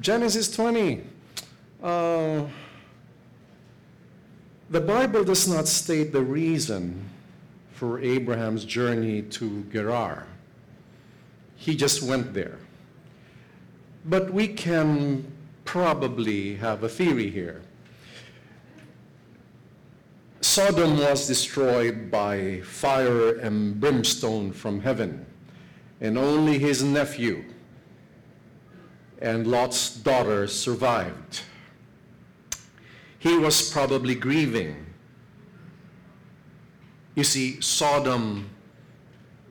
Genesis 20. Uh, the Bible does not state the reason for Abraham's journey to Gerar. He just went there. But we can probably have a theory here. Sodom was destroyed by fire and brimstone from heaven, and only his nephew and Lot's daughter survived. He was probably grieving. You see, Sodom,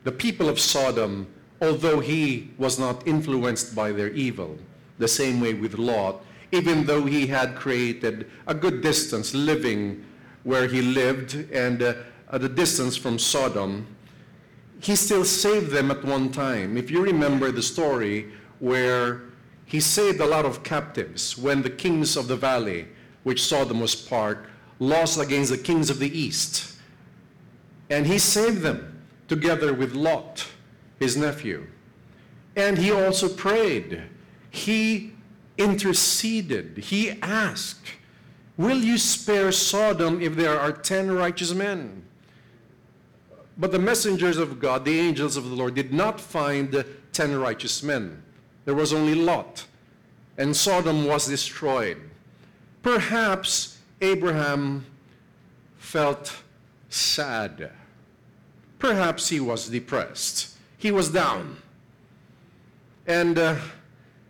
the people of Sodom, although he was not influenced by their evil, the same way with Lot, even though he had created a good distance living where he lived and uh, at a distance from Sodom, he still saved them at one time. If you remember the story where he saved a lot of captives when the kings of the valley, which Sodom was part, lost against the kings of the east. And he saved them together with Lot, his nephew. And he also prayed. He interceded. He asked, Will you spare Sodom if there are ten righteous men? But the messengers of God, the angels of the Lord, did not find ten righteous men. There was only Lot, and Sodom was destroyed. Perhaps Abraham felt sad. Perhaps he was depressed. He was down. And uh,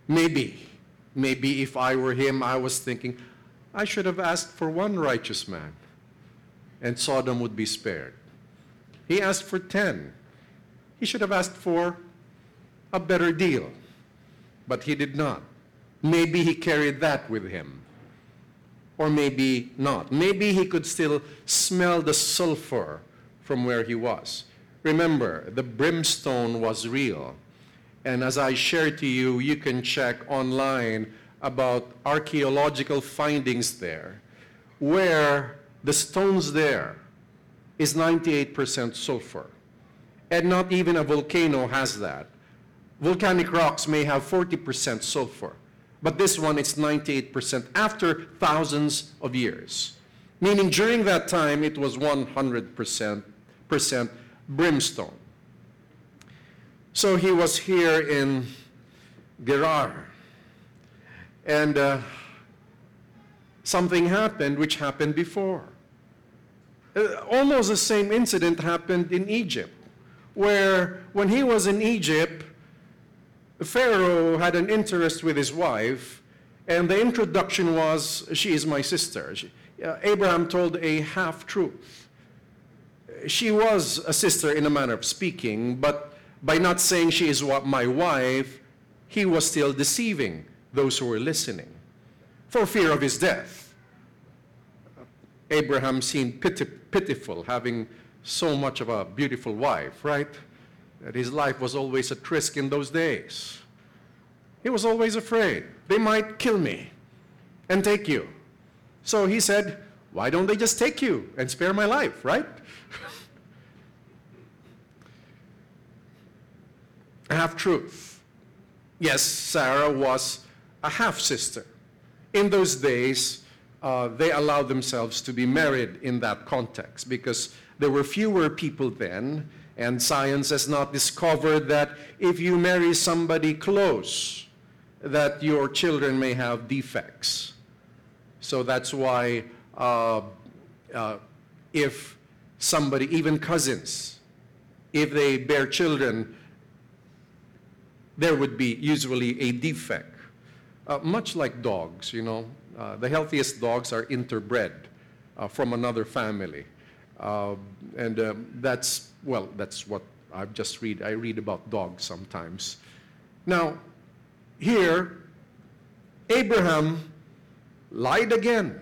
maybe, maybe if I were him, I was thinking, I should have asked for one righteous man, and Sodom would be spared. He asked for 10. He should have asked for a better deal but he did not. Maybe he carried that with him. Or maybe not. Maybe he could still smell the sulfur from where he was. Remember, the brimstone was real. And as I shared to you, you can check online about archaeological findings there, where the stones there is 98% sulfur. And not even a volcano has that volcanic rocks may have 40% sulfur, but this one it's 98% after thousands of years. Meaning during that time it was 100% brimstone. So he was here in Gerar. And uh, something happened which happened before. Uh, almost the same incident happened in Egypt, where when he was in Egypt, Pharaoh had an interest with his wife, and the introduction was, She is my sister. She, uh, Abraham told a half truth. She was a sister in a manner of speaking, but by not saying she is my wife, he was still deceiving those who were listening for fear of his death. Abraham seemed piti- pitiful having so much of a beautiful wife, right? That his life was always at risk in those days. He was always afraid. They might kill me and take you. So he said, Why don't they just take you and spare my life, right? half truth. Yes, Sarah was a half sister. In those days, uh, they allowed themselves to be married in that context because there were fewer people then and science has not discovered that if you marry somebody close, that your children may have defects. So that's why uh, uh, if somebody, even cousins, if they bear children, there would be usually a defect. Uh, much like dogs, you know, uh, the healthiest dogs are interbred uh, from another family. Uh, and um, that's well, that's what I just read. I read about dogs sometimes. Now, here, Abraham lied again.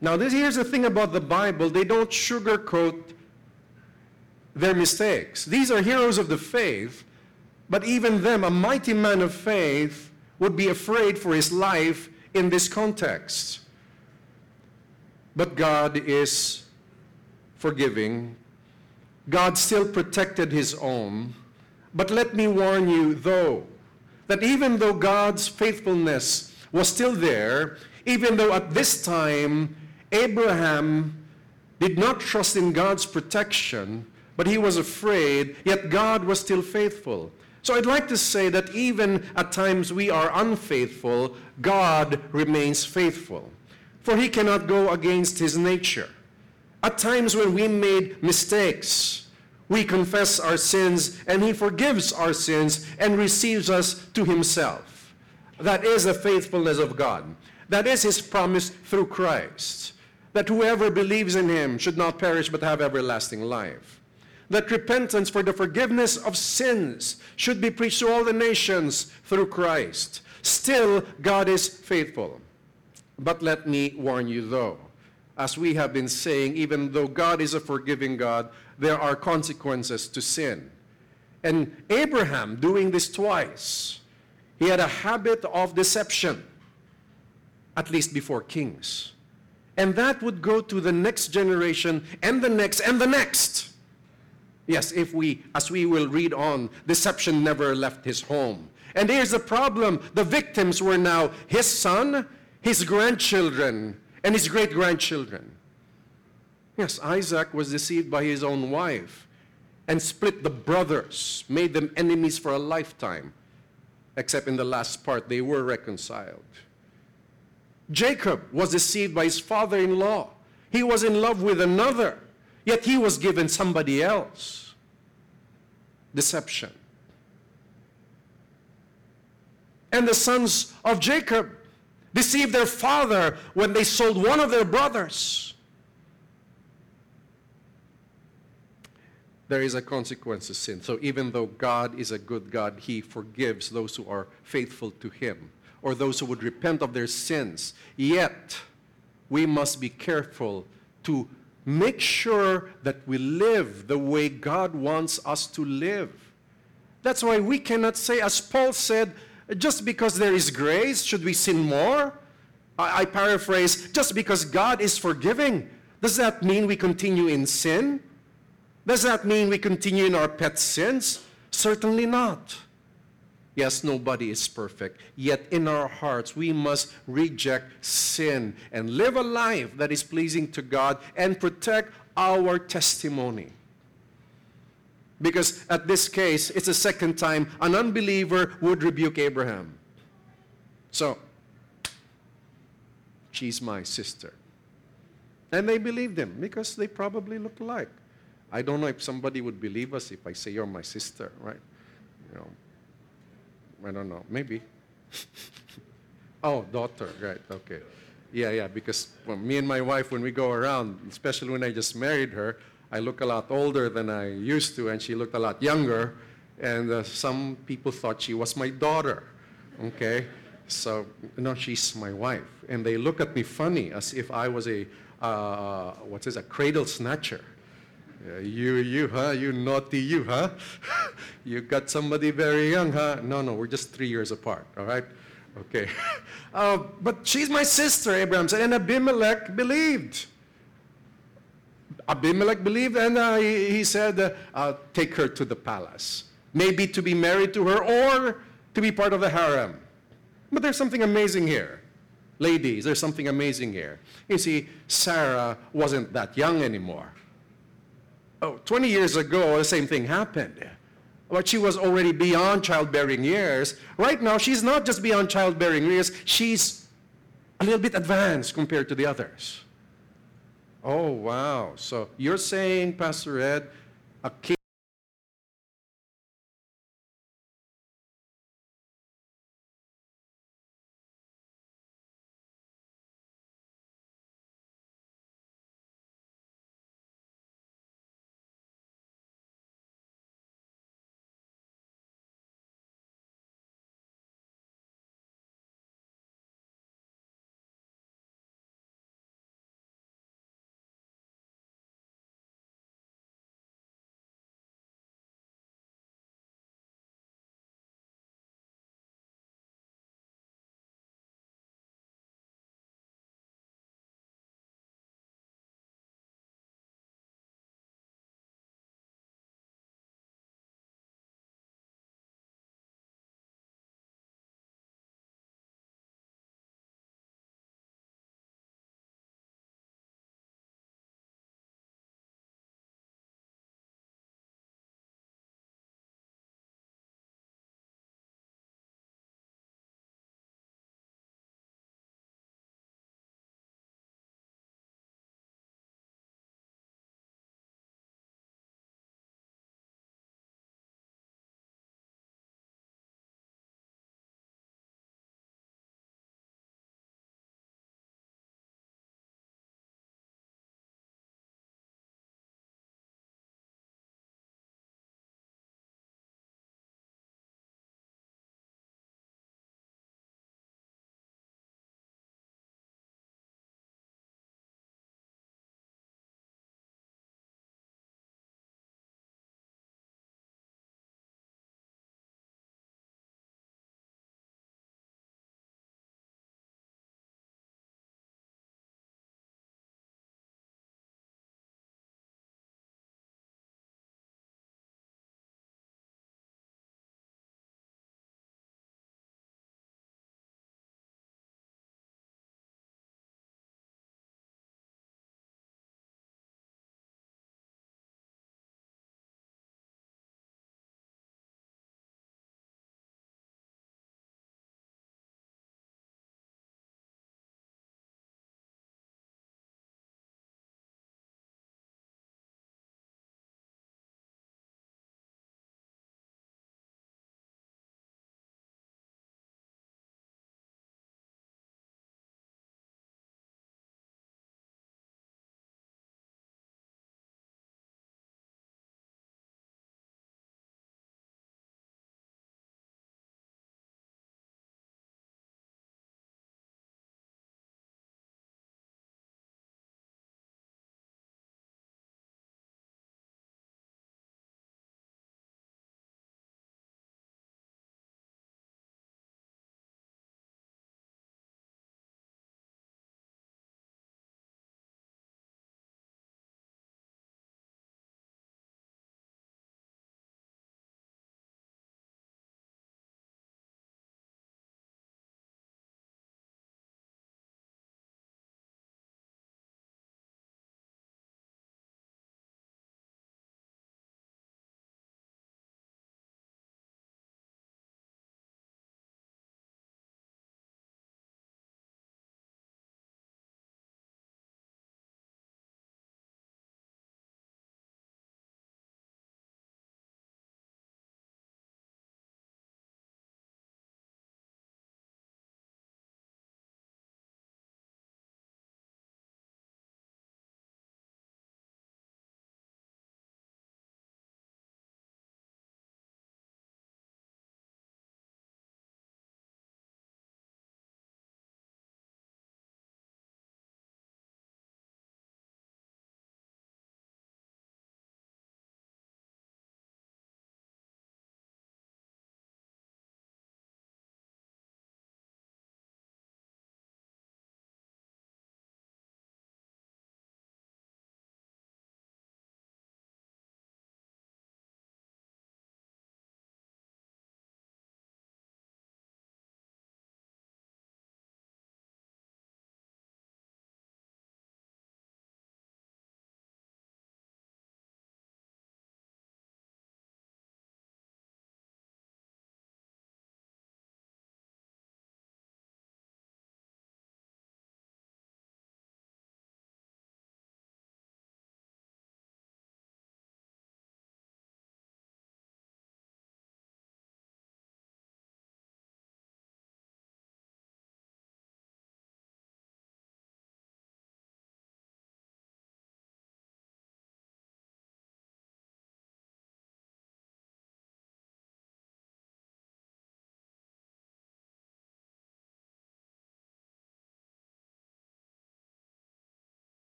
Now, this, here's the thing about the Bible they don't sugarcoat their mistakes. These are heroes of the faith, but even them, a mighty man of faith, would be afraid for his life in this context. But God is forgiving. God still protected his own. But let me warn you, though, that even though God's faithfulness was still there, even though at this time Abraham did not trust in God's protection, but he was afraid, yet God was still faithful. So I'd like to say that even at times we are unfaithful, God remains faithful. For he cannot go against his nature. At times when we made mistakes, we confess our sins and he forgives our sins and receives us to himself. That is the faithfulness of God. That is his promise through Christ. That whoever believes in him should not perish but have everlasting life. That repentance for the forgiveness of sins should be preached to all the nations through Christ. Still, God is faithful. But let me warn you though, as we have been saying, even though God is a forgiving God, there are consequences to sin. And Abraham, doing this twice, he had a habit of deception, at least before kings. And that would go to the next generation and the next and the next. Yes, if we, as we will read on, deception never left his home. And here's the problem the victims were now his son, his grandchildren, and his great grandchildren. Yes, Isaac was deceived by his own wife and split the brothers, made them enemies for a lifetime, except in the last part, they were reconciled. Jacob was deceived by his father in law. He was in love with another, yet he was given somebody else. Deception. And the sons of Jacob deceived their father when they sold one of their brothers. There is a consequence to sin. So even though God is a good God, he forgives those who are faithful to him or those who would repent of their sins. Yet, we must be careful to make sure that we live the way God wants us to live. That's why we cannot say, as Paul said, just because there is grace, should we sin more? I, I paraphrase, just because God is forgiving, does that mean we continue in sin? Does that mean we continue in our pet sins? Certainly not. Yes, nobody is perfect. Yet in our hearts, we must reject sin and live a life that is pleasing to God and protect our testimony. Because at this case, it's the second time an unbeliever would rebuke Abraham. So, she's my sister. And they believed him because they probably look alike. I don't know if somebody would believe us if I say you're my sister, right? You know, I don't know. Maybe. oh, daughter, right? Okay. Yeah, yeah. Because well, me and my wife, when we go around, especially when I just married her, I look a lot older than I used to, and she looked a lot younger. And uh, some people thought she was my daughter. Okay? So, no, she's my wife. And they look at me funny as if I was a, uh, what's this, a cradle snatcher. Uh, you, you, huh? You naughty you, huh? you got somebody very young, huh? No, no, we're just three years apart, all right? Okay. uh, but she's my sister, Abraham said, and Abimelech believed. Abimelech believed, and uh, he, he, said, uh, take her to the palace. Maybe to be married to her or to be part of the harem. But there's something amazing here. Ladies, there's something amazing here. You see, Sarah wasn't that young anymore. Oh, 20 years ago, the same thing happened. But she was already beyond childbearing years. Right now, she's not just beyond childbearing years, she's a little bit advanced compared to the others. Oh, wow. So you're saying, Pastor Ed, a kid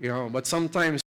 You know, but sometimes